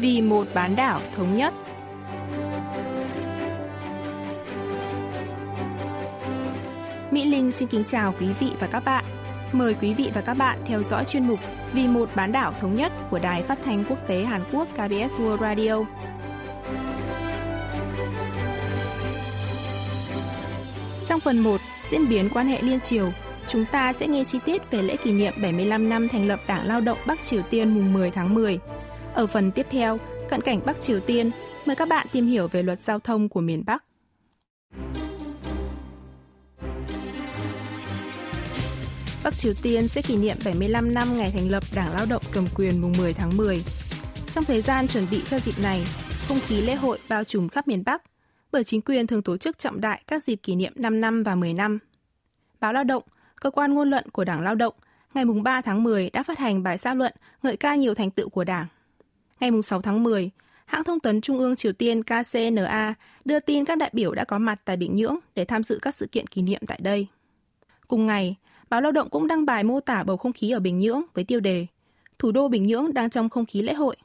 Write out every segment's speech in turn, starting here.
vì một bán đảo thống nhất. Mỹ Linh xin kính chào quý vị và các bạn. Mời quý vị và các bạn theo dõi chuyên mục Vì một bán đảo thống nhất của Đài Phát thanh Quốc tế Hàn Quốc KBS World Radio. Trong phần 1, diễn biến quan hệ liên triều, chúng ta sẽ nghe chi tiết về lễ kỷ niệm 75 năm thành lập Đảng Lao động Bắc Triều Tiên mùng 10 tháng 10. Ở phần tiếp theo, cận cảnh Bắc Triều Tiên, mời các bạn tìm hiểu về luật giao thông của miền Bắc. Bắc Triều Tiên sẽ kỷ niệm 75 năm ngày thành lập Đảng Lao động cầm quyền mùng 10 tháng 10. Trong thời gian chuẩn bị cho dịp này, không khí lễ hội bao trùm khắp miền Bắc, bởi chính quyền thường tổ chức trọng đại các dịp kỷ niệm 5 năm và 10 năm. Báo Lao động, cơ quan ngôn luận của Đảng Lao động, ngày 3 tháng 10 đã phát hành bài xã luận ngợi ca nhiều thành tựu của Đảng. Ngày 6 tháng 10, hãng thông tấn Trung ương Triều Tiên KCNA đưa tin các đại biểu đã có mặt tại Bình Nhưỡng để tham dự các sự kiện kỷ niệm tại đây. Cùng ngày, báo Lao động cũng đăng bài mô tả bầu không khí ở Bình Nhưỡng với tiêu đề Thủ đô Bình Nhưỡng đang trong không khí lễ hội.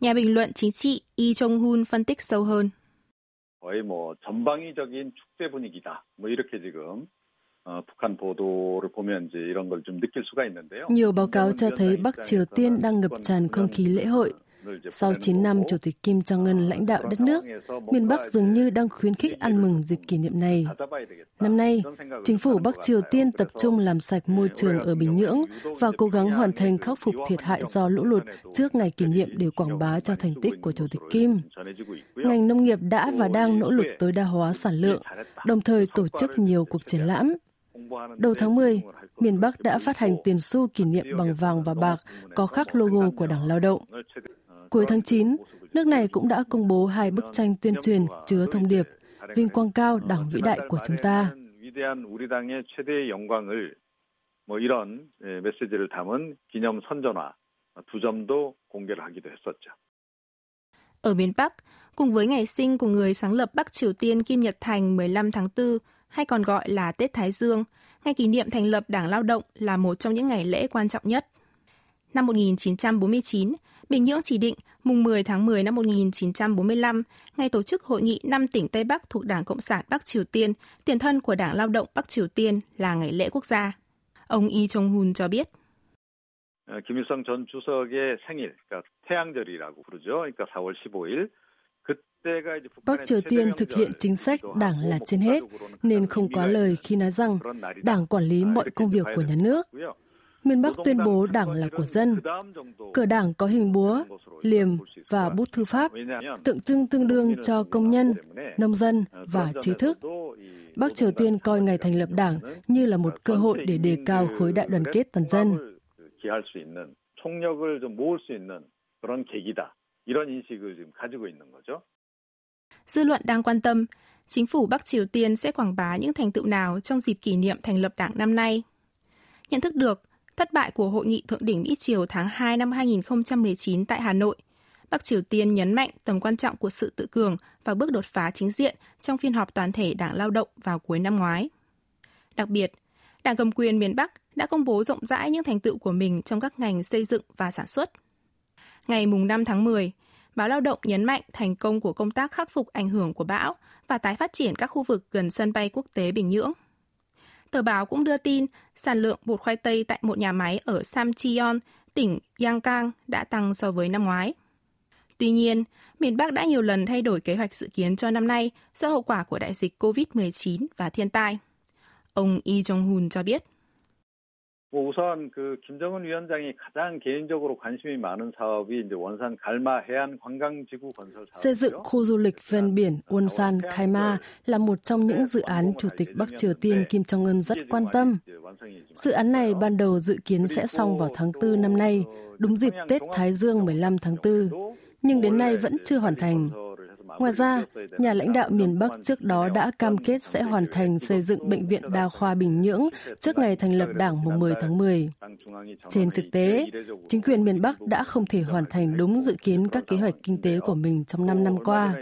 Nhà bình luận chính trị Lee Jong-hun phân tích sâu hơn. 거의 뭐 전방위적인 축제 분위기다. 뭐 이렇게 지금 어, 북한 보도를 보면 이제 이런 걸 좀 느낄 수가 있는데요. Nhiều báo cáo cho thấy Bắc Triều Tiên đang ngập tràn không khí lễ hội. Sau 9 năm Chủ tịch Kim Jong-un lãnh đạo đất nước, miền Bắc dường như đang khuyến khích ăn mừng dịp kỷ niệm này. Năm nay, chính phủ Bắc Triều Tiên tập trung làm sạch môi trường ở Bình Nhưỡng và cố gắng hoàn thành khắc phục thiệt hại do lũ lụt trước ngày kỷ niệm để quảng bá cho thành tích của Chủ tịch Kim. Ngành nông nghiệp đã và đang nỗ lực tối đa hóa sản lượng, đồng thời tổ chức nhiều cuộc triển lãm. Đầu tháng 10, miền Bắc đã phát hành tiền xu kỷ niệm bằng vàng và bạc có khắc logo của Đảng Lao động. Cuối tháng 9, nước này cũng đã công bố hai bức tranh tuyên truyền chứa thông điệp Vinh quang cao Đảng vĩ đại của chúng ta. Ở miền Bắc, cùng với ngày sinh của người sáng lập Bắc Triều Tiên Kim Nhật Thành 15 tháng 4, hay còn gọi là Tết Thái Dương, ngày kỷ niệm thành lập Đảng Lao động là một trong những ngày lễ quan trọng nhất. Năm 1949, Bình Nhưỡng chỉ định mùng 10 tháng 10 năm 1945, ngày tổ chức hội nghị 5 tỉnh Tây Bắc thuộc Đảng Cộng sản Bắc Triều Tiên, tiền thân của Đảng Lao động Bắc Triều Tiên là ngày lễ quốc gia. Ông Lee Jong-hun cho biết. 김일성 전 주석의 생일, 그러니까 태양절이라고 부르죠. 그러니까 4월 15일. Bắc Triều Tiên thực hiện chính sách đảng là trên hết, nên không quá lời khi nói rằng đảng quản lý mọi công việc của nhà nước. Miền Bắc tuyên bố đảng là của dân. Cờ đảng có hình búa, liềm và bút thư pháp, tượng trưng tương đương cho công nhân, nông dân và trí thức. Bắc Triều Tiên coi ngày thành lập đảng như là một cơ hội để đề cao khối đại đoàn kết toàn dân. Dư luận đang quan tâm, chính phủ Bắc Triều Tiên sẽ quảng bá những thành tựu nào trong dịp kỷ niệm thành lập đảng năm nay. Nhận thức được thất bại của Hội nghị Thượng đỉnh Mỹ Triều tháng 2 năm 2019 tại Hà Nội, Bắc Triều Tiên nhấn mạnh tầm quan trọng của sự tự cường và bước đột phá chính diện trong phiên họp toàn thể Đảng Lao động vào cuối năm ngoái. Đặc biệt, Đảng cầm quyền miền Bắc đã công bố rộng rãi những thành tựu của mình trong các ngành xây dựng và sản xuất. Ngày 5 tháng 10, Báo Lao động nhấn mạnh thành công của công tác khắc phục ảnh hưởng của bão và tái phát triển các khu vực gần sân bay quốc tế Bình Nhưỡng. Tờ báo cũng đưa tin sản lượng bột khoai tây tại một nhà máy ở Samcheon, tỉnh Yangkang đã tăng so với năm ngoái. Tuy nhiên, miền Bắc đã nhiều lần thay đổi kế hoạch dự kiến cho năm nay do hậu quả của đại dịch COVID-19 và thiên tai. Ông Lee Jong-hun cho biết. 뭐 우선 그 김정은 위원장이 가장 개인적으로 관심이 많은 사업이 이제 원산 갈마 해안 관광지구 건설 사업. Xây dựng khu du lịch ven biển Wonsan Kaima là một trong những dự án Chủ tịch Bắc Triều Tiên Kim Jong Un rất quan tâm. Dự án này ban đầu dự kiến sẽ xong vào tháng 4 năm nay, đúng dịp Tết Thái Dương 15 tháng 4, nhưng đến nay vẫn chưa hoàn thành. Ngoài ra, nhà lãnh đạo miền Bắc trước đó đã cam kết sẽ hoàn thành xây dựng Bệnh viện Đa khoa Bình Nhưỡng trước ngày thành lập đảng mùng 10 tháng 10. Trên thực tế, chính quyền miền Bắc đã không thể hoàn thành đúng dự kiến các kế hoạch kinh tế của mình trong 5 năm qua.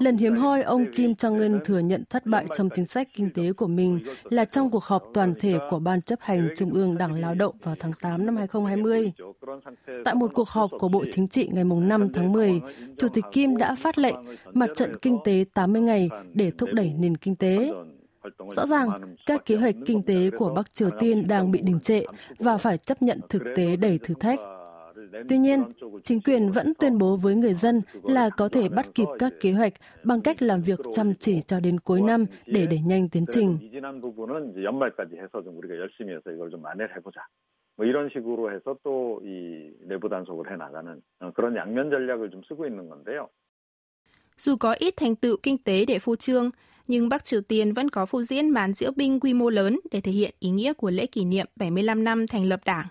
Lần hiếm hoi, ông Kim Jong-un thừa nhận thất bại trong chính sách kinh tế của mình là trong cuộc họp toàn thể của Ban chấp hành Trung ương Đảng Lao động vào tháng 8 năm 2020. Tại một cuộc họp của Bộ Chính trị ngày 5 tháng 10, Chủ tịch Kim đã phát lệnh mặt trận kinh tế 80 ngày để thúc đẩy nền kinh tế. Rõ ràng, các kế hoạch kinh tế của Bắc Triều Tiên đang bị đình trệ và phải chấp nhận thực tế đầy thử thách. Tuy nhiên, chính quyền vẫn tuyên bố với người dân là có thể bắt kịp các kế hoạch bằng cách làm việc chăm chỉ cho đến cuối năm để đẩy nhanh tiến trình. 뭐 이런 식으로 해서 또 이 내부 단속을 해 나가는 그런 양면 전략을 좀 쓰고 있는 건데요. Dù có ít thành tựu kinh tế để phô trương, nhưng Bắc Triều Tiên vẫn có phô diễn màn diễu binh quy mô lớn để thể hiện ý nghĩa của lễ kỷ niệm 75 năm thành lập đảng.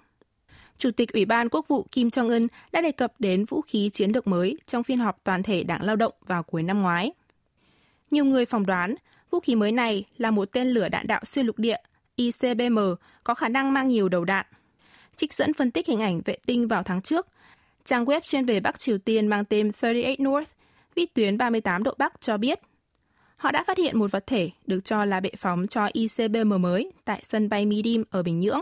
Chủ tịch Ủy ban Quốc vụ Kim Jong-un đã đề cập đến vũ khí chiến lược mới trong phiên họp toàn thể Đảng Lao động vào cuối năm ngoái. Nhiều người phỏng đoán vũ khí mới này là một tên lửa đạn đạo xuyên lục địa ICBM có khả năng mang nhiều đầu đạn. Trích dẫn phân tích hình ảnh vệ tinh vào tháng trước, trang web chuyên về Bắc Triều Tiên mang tên 38 North, vĩ tuyến 38 độ Bắc cho biết họ đã phát hiện một vật thể được cho là bệ phóng cho ICBM mới tại sân bay Midim ở Bình Nhưỡng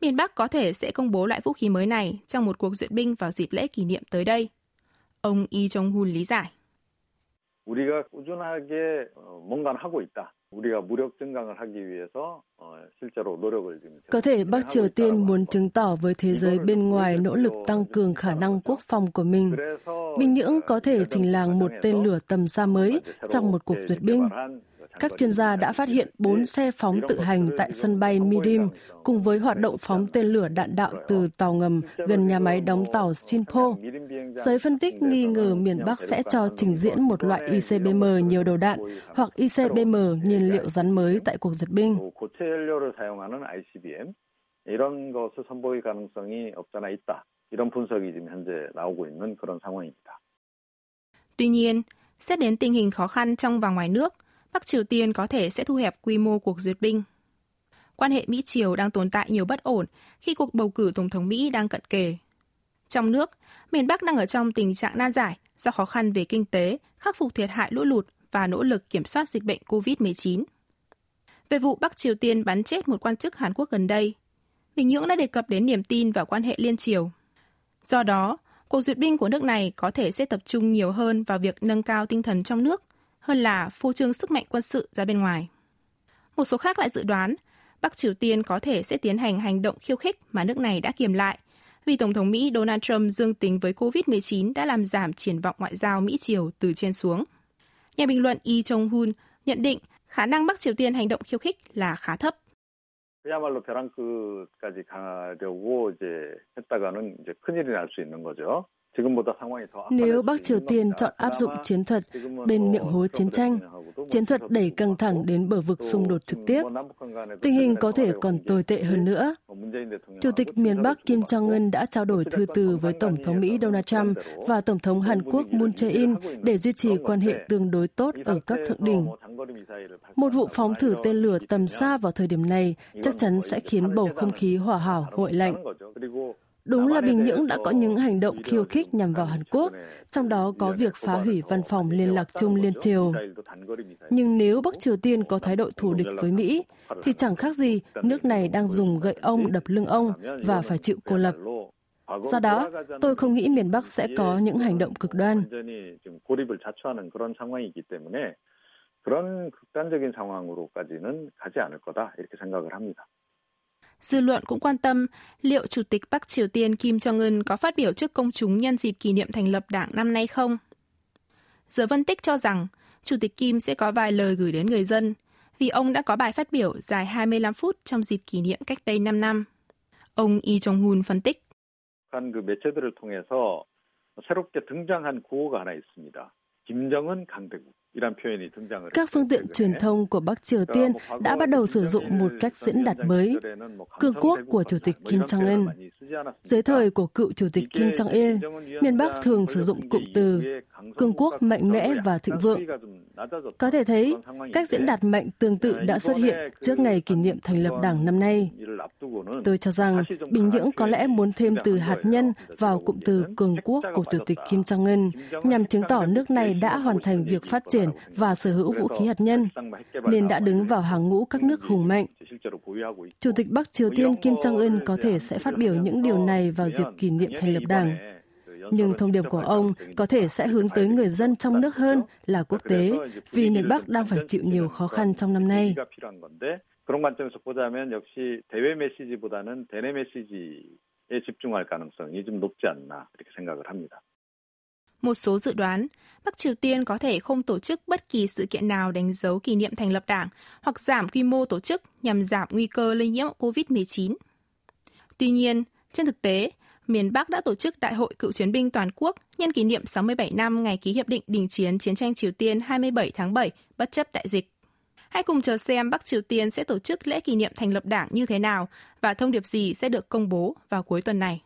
miền Bắc có thể sẽ công bố loại vũ khí mới này trong một cuộc duyệt binh vào dịp lễ kỷ niệm tới đây. Ông Lee Jong-hun lý giải. 우리가 꾸준하게 뭔가를 하고 있다. Có thể Bắc Triều Tiên muốn chứng tỏ với thế giới bên ngoài nỗ lực tăng cường khả năng quốc phòng của mình. Bình Nhưỡng có thể trình làng một tên lửa tầm xa mới trong một cuộc duyệt binh các chuyên gia đã phát hiện 4 xe phóng tự hành tại sân bay Midim cùng với hoạt động phóng tên lửa đạn đạo từ tàu ngầm gần nhà máy đóng tàu Sinpo. Giới phân tích nghi ngờ miền Bắc sẽ cho trình diễn một loại ICBM nhiều đầu đạn hoặc ICBM nhiên liệu rắn mới tại cuộc giật binh. 이런 것을 선보일 가능성이 없잖아 있다. 이런 분석이 지금 현재 나오고 있는 그런 상황입니다. Tuy nhiên, xét đến tình hình khó khăn trong và ngoài nước, Bắc Triều Tiên có thể sẽ thu hẹp quy mô cuộc duyệt binh. Quan hệ Mỹ-Triều đang tồn tại nhiều bất ổn khi cuộc bầu cử Tổng thống Mỹ đang cận kề. Trong nước, miền Bắc đang ở trong tình trạng nan giải do khó khăn về kinh tế, khắc phục thiệt hại lũ lụt và nỗ lực kiểm soát dịch bệnh COVID-19. Về vụ Bắc Triều Tiên bắn chết một quan chức Hàn Quốc gần đây, Bình Nhưỡng đã đề cập đến niềm tin vào quan hệ liên triều. Do đó, cuộc duyệt binh của nước này có thể sẽ tập trung nhiều hơn vào việc nâng cao tinh thần trong nước hơn là phô trương sức mạnh quân sự ra bên ngoài. Một số khác lại dự đoán Bắc Triều Tiên có thể sẽ tiến hành hành động khiêu khích mà nước này đã kiềm lại, vì Tổng thống Mỹ Donald Trump dương tính với COVID-19 đã làm giảm triển vọng ngoại giao Mỹ-Triều từ trên xuống. Nhà bình luận Lee Jong-hun nhận định khả năng Bắc Triều Tiên hành động khiêu khích là khá thấp. 그야말로 벼랑끝까지 가려고 이제 했다가는 이제 큰일이 날 수 있는 거죠. nếu Bắc Triều Tiên chọn áp dụng chiến thuật bên miệng hố chiến tranh, chiến thuật đẩy căng thẳng đến bờ vực xung đột trực tiếp, tình hình có thể còn tồi tệ hơn nữa. Chủ tịch miền Bắc Kim Jong-un đã trao đổi thư từ với Tổng thống Mỹ Donald Trump và Tổng thống Hàn Quốc Moon Jae-in để duy trì quan hệ tương đối tốt ở cấp thượng đỉnh. Một vụ phóng thử tên lửa tầm xa vào thời điểm này chắc chắn sẽ khiến bầu không khí hòa hảo nguội lạnh. Đúng là Bình Nhưỡng đã có những hành động khiêu khích nhằm vào Hàn Quốc, trong đó có việc phá hủy văn phòng liên lạc chung Liên Triều. Nhưng nếu Bắc Triều Tiên có thái độ thù địch với Mỹ, thì chẳng khác gì nước này đang dùng gậy ông đập lưng ông và phải chịu cô lập. Do đó, tôi không nghĩ miền Bắc sẽ có những hành động cực đoan. 그런 극단적인 상황으로까지는 가지 않을 거다 이렇게 생각을 합니다. Dư luận cũng quan tâm liệu Chủ tịch Bắc Triều Tiên Kim Jong-un có phát biểu trước công chúng nhân dịp kỷ niệm thành lập đảng năm nay không? Giờ phân tích cho rằng Chủ tịch Kim sẽ có vài lời gửi đến người dân vì ông đã có bài phát biểu dài 25 phút trong dịp kỷ niệm cách đây 5 năm. Ông Lee Jong-hun phân tích. 그 매체들을 통해서 새롭게 등장한 구호가 하나 있습니다. 김정은 강대국. các phương tiện truyền thông của Bắc Triều Tiên đã bắt đầu sử dụng một cách diễn đạt mới, cương quốc của Chủ tịch Kim Jong-un. Dưới thời của cựu Chủ tịch Kim Jong-il, miền Bắc thường sử dụng cụm từ cương quốc mạnh mẽ và thịnh vượng. Có thể thấy, cách diễn đạt mạnh tương tự đã xuất hiện trước ngày kỷ niệm thành lập đảng năm nay. Tôi cho rằng Bình Nhưỡng có lẽ muốn thêm từ hạt nhân vào cụm từ cường quốc của Chủ tịch Kim Jong-un nhằm chứng tỏ nước này đã hoàn thành việc phát triển và sở hữu vũ khí hạt nhân, nên đã đứng vào hàng ngũ các nước hùng mạnh. Chủ tịch Bắc Triều Tiên Kim Jong-un có thể sẽ phát biểu những điều này vào dịp kỷ niệm thành lập đảng nhưng thông điệp của ông có thể sẽ hướng tới người dân trong nước hơn là quốc tế, vì miền Bắc đang phải chịu nhiều khó khăn trong năm nay. 그런 관점에서 보자면 역시 대외 메시지보다는 대내 메시지에 집중할 가능성이 좀 높지 않나 이렇게 생각을 합니다. Một số dự đoán, Bắc Triều Tiên có thể không tổ chức bất kỳ sự kiện nào đánh dấu kỷ niệm thành lập đảng hoặc giảm quy mô tổ chức nhằm giảm nguy cơ lây nhiễm COVID-19. Tuy nhiên, trên thực tế, miền Bắc đã tổ chức Đại hội Cựu chiến binh toàn quốc nhân kỷ niệm 67 năm ngày ký hiệp định đình chiến chiến tranh Triều Tiên 27 tháng 7 bất chấp đại dịch. Hãy cùng chờ xem Bắc Triều Tiên sẽ tổ chức lễ kỷ niệm thành lập đảng như thế nào và thông điệp gì sẽ được công bố vào cuối tuần này.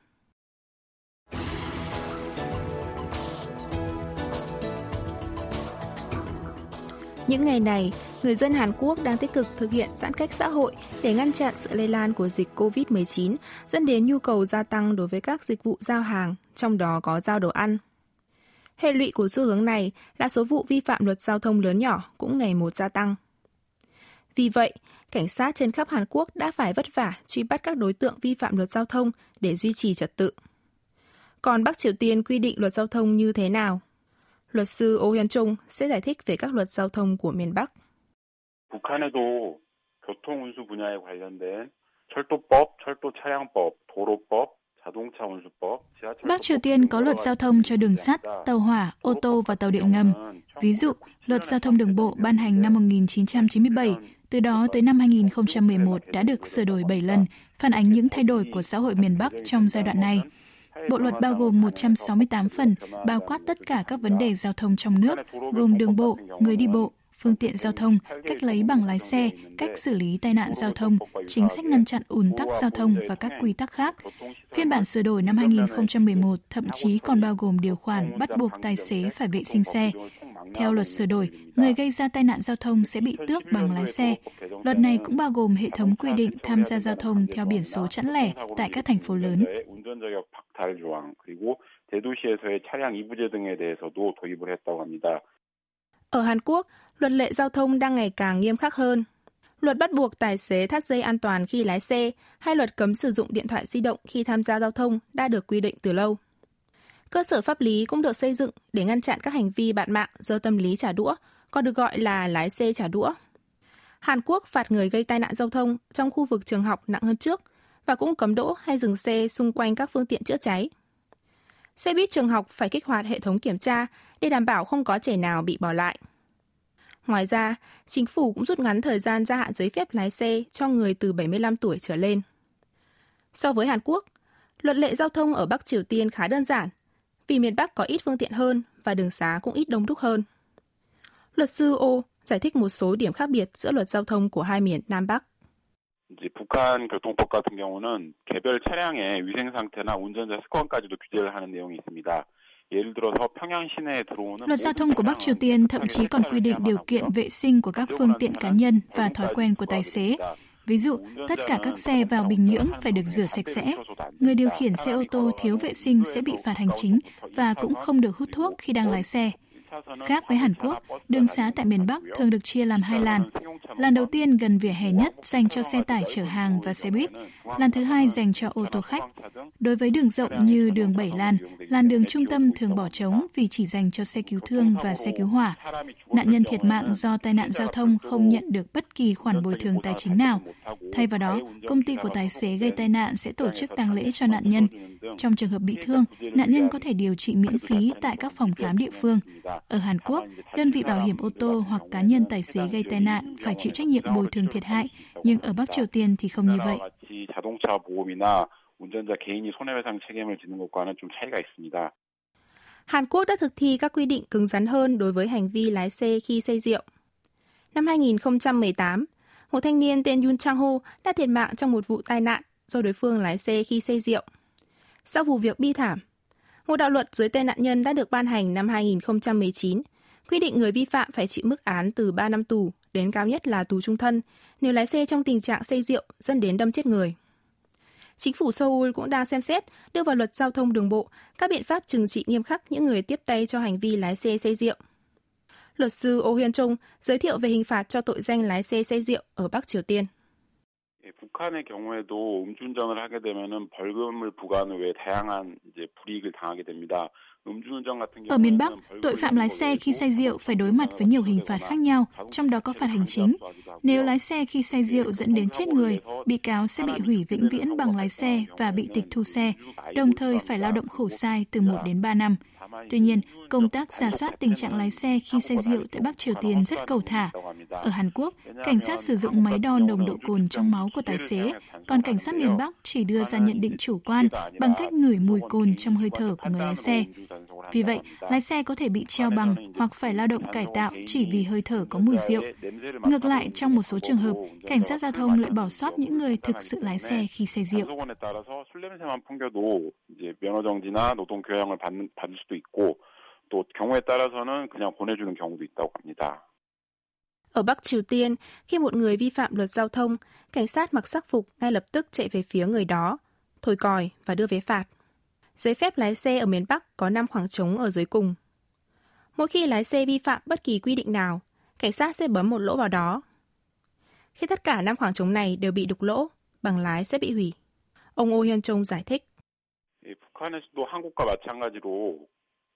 Những ngày này, người dân Hàn Quốc đang tích cực thực hiện giãn cách xã hội để ngăn chặn sự lây lan của dịch COVID-19, dẫn đến nhu cầu gia tăng đối với các dịch vụ giao hàng, trong đó có giao đồ ăn. Hệ lụy của xu hướng này là số vụ vi phạm luật giao thông lớn nhỏ cũng ngày một gia tăng. Vì vậy, cảnh sát trên khắp Hàn Quốc đã phải vất vả truy bắt các đối tượng vi phạm luật giao thông để duy trì trật tự. Còn Bắc Triều Tiên quy định luật giao thông như thế nào? Luật sư Ô Hyun Trung sẽ giải thích về các luật giao thông của miền Bắc. 북한에도 교통운수 분야에 관련된 철도법, 철도 차량법, 도로법, Bắc Triều Tiên có luật giao thông cho đường sắt, tàu hỏa, ô tô và tàu điện ngầm. Ví dụ, luật giao thông đường bộ ban hành năm 1997, từ đó tới năm 2011 đã được sửa đổi 7 lần, phản ánh những thay đổi của xã hội miền Bắc trong giai đoạn này. Bộ luật bao gồm 168 phần, bao quát tất cả các vấn đề giao thông trong nước, gồm đường bộ, người đi bộ, phương tiện giao thông, cách lấy bằng lái xe, cách xử lý tai nạn giao thông, chính sách ngăn chặn ùn tắc giao thông và các quy tắc khác. Phiên bản sửa đổi năm 2011 thậm chí còn bao gồm điều khoản bắt buộc tài xế phải vệ sinh xe. Theo luật sửa đổi, người gây ra tai nạn giao thông sẽ bị tước bằng lái xe. Luật này cũng bao gồm hệ thống quy định tham gia giao thông theo biển số chẵn lẻ tại các thành phố lớn. Ở Hàn Quốc, luật lệ giao thông đang ngày càng nghiêm khắc hơn. Luật bắt buộc tài xế thắt dây an toàn khi lái xe hay luật cấm sử dụng điện thoại di động khi tham gia giao thông đã được quy định từ lâu. Cơ sở pháp lý cũng được xây dựng để ngăn chặn các hành vi bạn mạng do tâm lý trả đũa, còn được gọi là lái xe trả đũa. Hàn Quốc phạt người gây tai nạn giao thông trong khu vực trường học nặng hơn trước và cũng cấm đỗ hay dừng xe xung quanh các phương tiện chữa cháy. Xe buýt trường học phải kích hoạt hệ thống kiểm tra để đảm bảo không có trẻ nào bị bỏ lại. Ngoài ra, chính phủ cũng rút ngắn thời gian gia hạn giấy phép lái xe cho người từ 75 tuổi trở lên. So với Hàn Quốc, luật lệ giao thông ở Bắc Triều Tiên khá đơn giản, vì miền Bắc có ít phương tiện hơn và đường xá cũng ít đông đúc hơn. Luật sư Ô giải thích một số điểm khác biệt giữa luật giao thông của hai miền Nam Bắc. 이제 북한 교통법 같은 경우는 개별 차량의 위생 상태나 운전자 습관까지도 규제를 하는 내용이 있습니다. Luật giao thông của Bắc Triều Tiên thậm chí còn quy định điều kiện vệ sinh của các phương tiện cá nhân và thói quen của tài xế. Ví dụ, tất cả các xe vào Bình Nhưỡng phải được rửa sạch sẽ. Người điều khiển xe ô tô thiếu vệ sinh sẽ bị phạt hành chính và cũng không được hút thuốc khi đang lái xe. Khác với Hàn Quốc, đường xá tại miền Bắc thường được chia làm hai làn. Làn đầu tiên gần vỉa hè nhất dành cho xe tải chở hàng và xe buýt. Làn thứ hai dành cho ô tô khách. Đối với đường rộng như đường bảy làn, làn đường trung tâm thường bỏ trống vì chỉ dành cho xe cứu thương và xe cứu hỏa. Nạn nhân thiệt mạng do tai nạn giao thông không nhận được bất kỳ khoản bồi thường tài chính nào. Thay vào đó, công ty của tài xế gây tai nạn sẽ tổ chức tang lễ cho nạn nhân. Trong trường hợp bị thương, nạn nhân có thể điều trị miễn phí tại các phòng khám địa phương. Ở Hàn Quốc, đơn vị bảo hiểm ô tô hoặc cá nhân tài xế gây tai nạn phải chịu trách nhiệm bồi thường thiệt hại, nhưng ở Bắc Triều Tiên thì không như vậy. Hàn Quốc đã thực thi các quy định cứng rắn hơn đối với hành vi lái xe khi say rượu. Năm 2018, một thanh niên tên Yoon Chang Ho đã thiệt mạng trong một vụ tai nạn do đối phương lái xe khi say rượu. Sau vụ việc bi thảm, một đạo luật dưới tên nạn nhân đã được ban hành năm 2019, quy định người vi phạm phải chịu mức án từ 3 năm tù đến cao nhất là tù trung thân nếu lái xe trong tình trạng say rượu dẫn đến đâm chết người. Chính phủ Seoul cũng đang xem xét đưa vào luật giao thông đường bộ các biện pháp trừng trị nghiêm khắc những người tiếp tay cho hành vi lái xe say rượu. Luật sư Oh Hyun Chung giới thiệu về hình phạt cho tội danh lái xe say rượu ở Bắc Triều Tiên. 북한의 경우에도 음주운전을 하게 되면은 벌금을 부과하는 외에 다양한 이제 불이익을 당하게 됩니다. Ở miền Bắc, tội phạm lái xe khi say rượu phải đối mặt với nhiều hình phạt khác nhau, trong đó có phạt hành chính. Nếu lái xe khi say rượu dẫn đến chết người, bị cáo sẽ bị hủy vĩnh viễn bằng lái xe và bị tịch thu xe, đồng thời phải lao động khổ sai từ 1 đến 3 năm. Tuy nhiên, công tác giả soát tình trạng lái xe khi say rượu tại Bắc Triều Tiên rất cầu thả. Ở Hàn Quốc, cảnh sát sử dụng máy đo nồng độ cồn trong máu của tài xế, còn cảnh sát miền Bắc chỉ đưa ra nhận định chủ quan bằng cách ngửi mùi cồn trong hơi thở của người lái xe. Vì vậy, lái xe có thể bị treo bằng hoặc phải lao động cải tạo chỉ vì hơi thở có mùi rượu. Ngược lại, trong một số trường hợp, cảnh sát giao thông lại bỏ sót những người thực sự lái xe khi say rượu. 또 경우에 따라서는 그냥 보내주는 경우도 있다고 합니다. Ở Bắc Triều Tiên, khi một người vi phạm luật giao thông, cảnh sát mặc sắc phục ngay lập tức chạy về phía người đó, thổi còi và đưa vé phạt. Giấy phép lái xe ở miền Bắc có 5 khoảng trống ở dưới cùng. Mỗi khi lái xe vi phạm bất kỳ quy định nào, cảnh sát sẽ bấm một lỗ vào đó. Khi tất cả 5 khoảng trống này đều bị đục lỗ, bằng lái sẽ bị hủy. Ông Oh Hyun Chung giải thích. 북한에서도 한국과 마찬가지로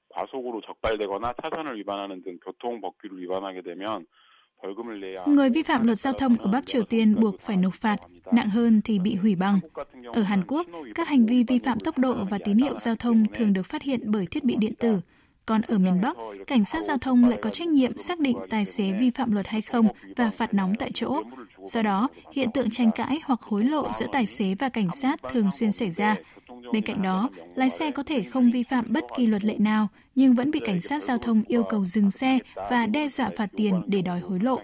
과속으로 적발되거나 차선을 위반하는 등 교통 법규를 위반하게 되면 Người vi phạm luật giao thông ở Bắc Triều Tiên buộc phải nộp phạt, nặng hơn thì bị hủy bằng. Ở Hàn Quốc, các hành vi vi phạm tốc độ và tín hiệu giao thông thường được phát hiện bởi thiết bị điện tử. còn ở miền Bắc, cảnh sát giao thông lại có trách nhiệm xác định tài xế vi phạm luật hay không và phạt nóng tại chỗ. Do đó, hiện tượng tranh cãi hoặc hối lộ giữa tài xế và cảnh sát thường xuyên xảy ra, Bên cạnh đó, lái xe có thể không vi phạm bất kỳ luật lệ nào, nhưng vẫn bị cảnh sát giao thông yêu cầu dừng xe và đe dọa phạt tiền để đòi hối lộ.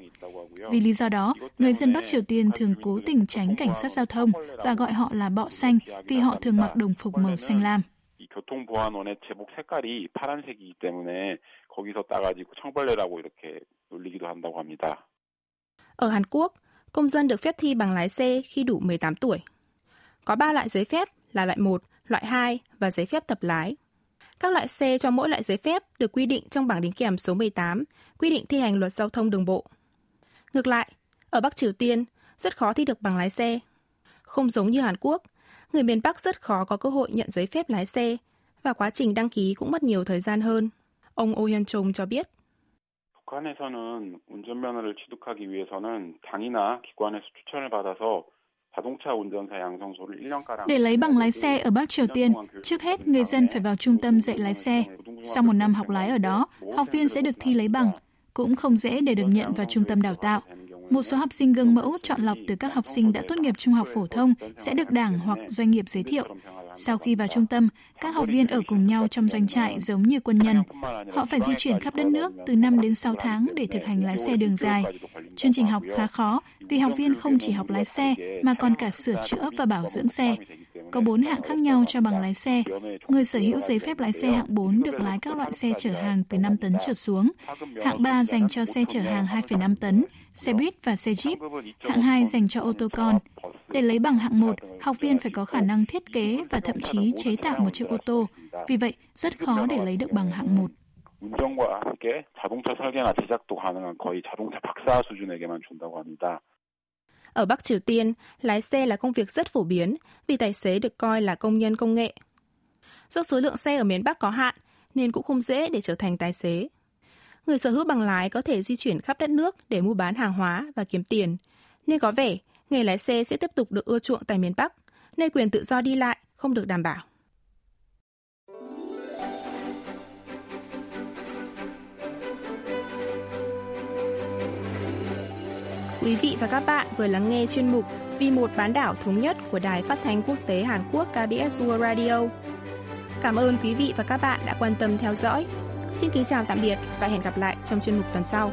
Vì lý do đó, người dân Bắc Triều Tiên thường cố tình tránh cảnh sát giao thông và gọi họ là bọ xanh vì họ thường mặc đồng phục màu xanh lam. 교통보안원의 제복 색깔이 파란색이기 때문에 거기서 따가지고 청벌레라고 이렇게 놀리기도 한다고 합니다. Ở Hàn Quốc, công dân được phép thi bằng lái xe khi đủ 18 tuổi. Có 3 loại giấy phép là loại 1, loại 2 và giấy phép tập lái. Các loại xe cho mỗi loại giấy phép được quy định trong bảng đính kèm số 18, quy định thi hành luật giao thông đường bộ. Ngược lại, ở Bắc Triều Tiên, rất khó thi được bằng lái xe. Không giống như Hàn Quốc, người miền Bắc rất khó có cơ hội nhận giấy phép lái xe và quá trình đăng ký cũng mất nhiều thời gian hơn. Ông Oh Hyun Chung cho biết. 북한에서는 운전면허를 취득하기 위해서는 당이나 기관에서 추천을 받아서 để lấy bằng lái xe ở Bắc Triều Tiên, trước hết người dân phải vào trung tâm dạy lái xe. Sau một năm học lái ở đó, học viên sẽ được thi lấy bằng. Cũng không dễ để được nhận vào trung tâm đào tạo. Một số học sinh gương mẫu chọn lọc từ các học sinh đã tốt nghiệp trung học phổ thông sẽ được đảng hoặc doanh nghiệp giới thiệu. Sau khi vào trung tâm, các học viên ở cùng nhau trong doanh trại giống như quân nhân. Họ phải di chuyển khắp đất nước từ 5 đến 6 tháng để thực hành lái xe đường dài. Chương trình học khá khó vì học viên không chỉ học lái xe mà còn cả sửa chữa và bảo dưỡng xe. Có 4 hạng khác nhau cho bằng lái xe. Người sở hữu giấy phép lái xe hạng 4 được lái các loại xe chở hàng từ 5 tấn trở xuống. Hạng 3 dành cho xe chở hàng 2,5 tấn, xe buýt và xe jeep. Hạng 2 dành cho ô tô con. Để lấy bằng hạng 1, học viên phải có khả năng thiết kế và thậm chí chế tạo một chiếc ô tô. Vì vậy, rất khó để lấy được bằng hạng 1. 운전과 함께 자동차 설계나 제작도 가능한 거의 자동차 박사 수준에게만 준다고 합니다. Ở Bắc Triều Tiên, lái xe là công việc rất phổ biến vì tài xế được coi là công nhân công nghệ. Do số lượng xe ở miền Bắc có hạn nên cũng không dễ để trở thành tài xế. Người sở hữu bằng lái có thể di chuyển khắp đất nước để mua bán hàng hóa và kiếm tiền, nên có vẻ nghề lái xe sẽ tiếp tục được ưa chuộng tại miền Bắc, nơi quyền tự do đi lại không được đảm bảo. Quý vị và các bạn vừa lắng nghe chuyên mục Vì một bán đảo thống nhất của Đài Phát thanh Quốc tế Hàn Quốc KBS World Radio. cảm ơn quý vị và các bạn đã quan tâm theo dõi. Xin kính chào tạm biệt và hẹn gặp lại trong chuyên mục tuần sau.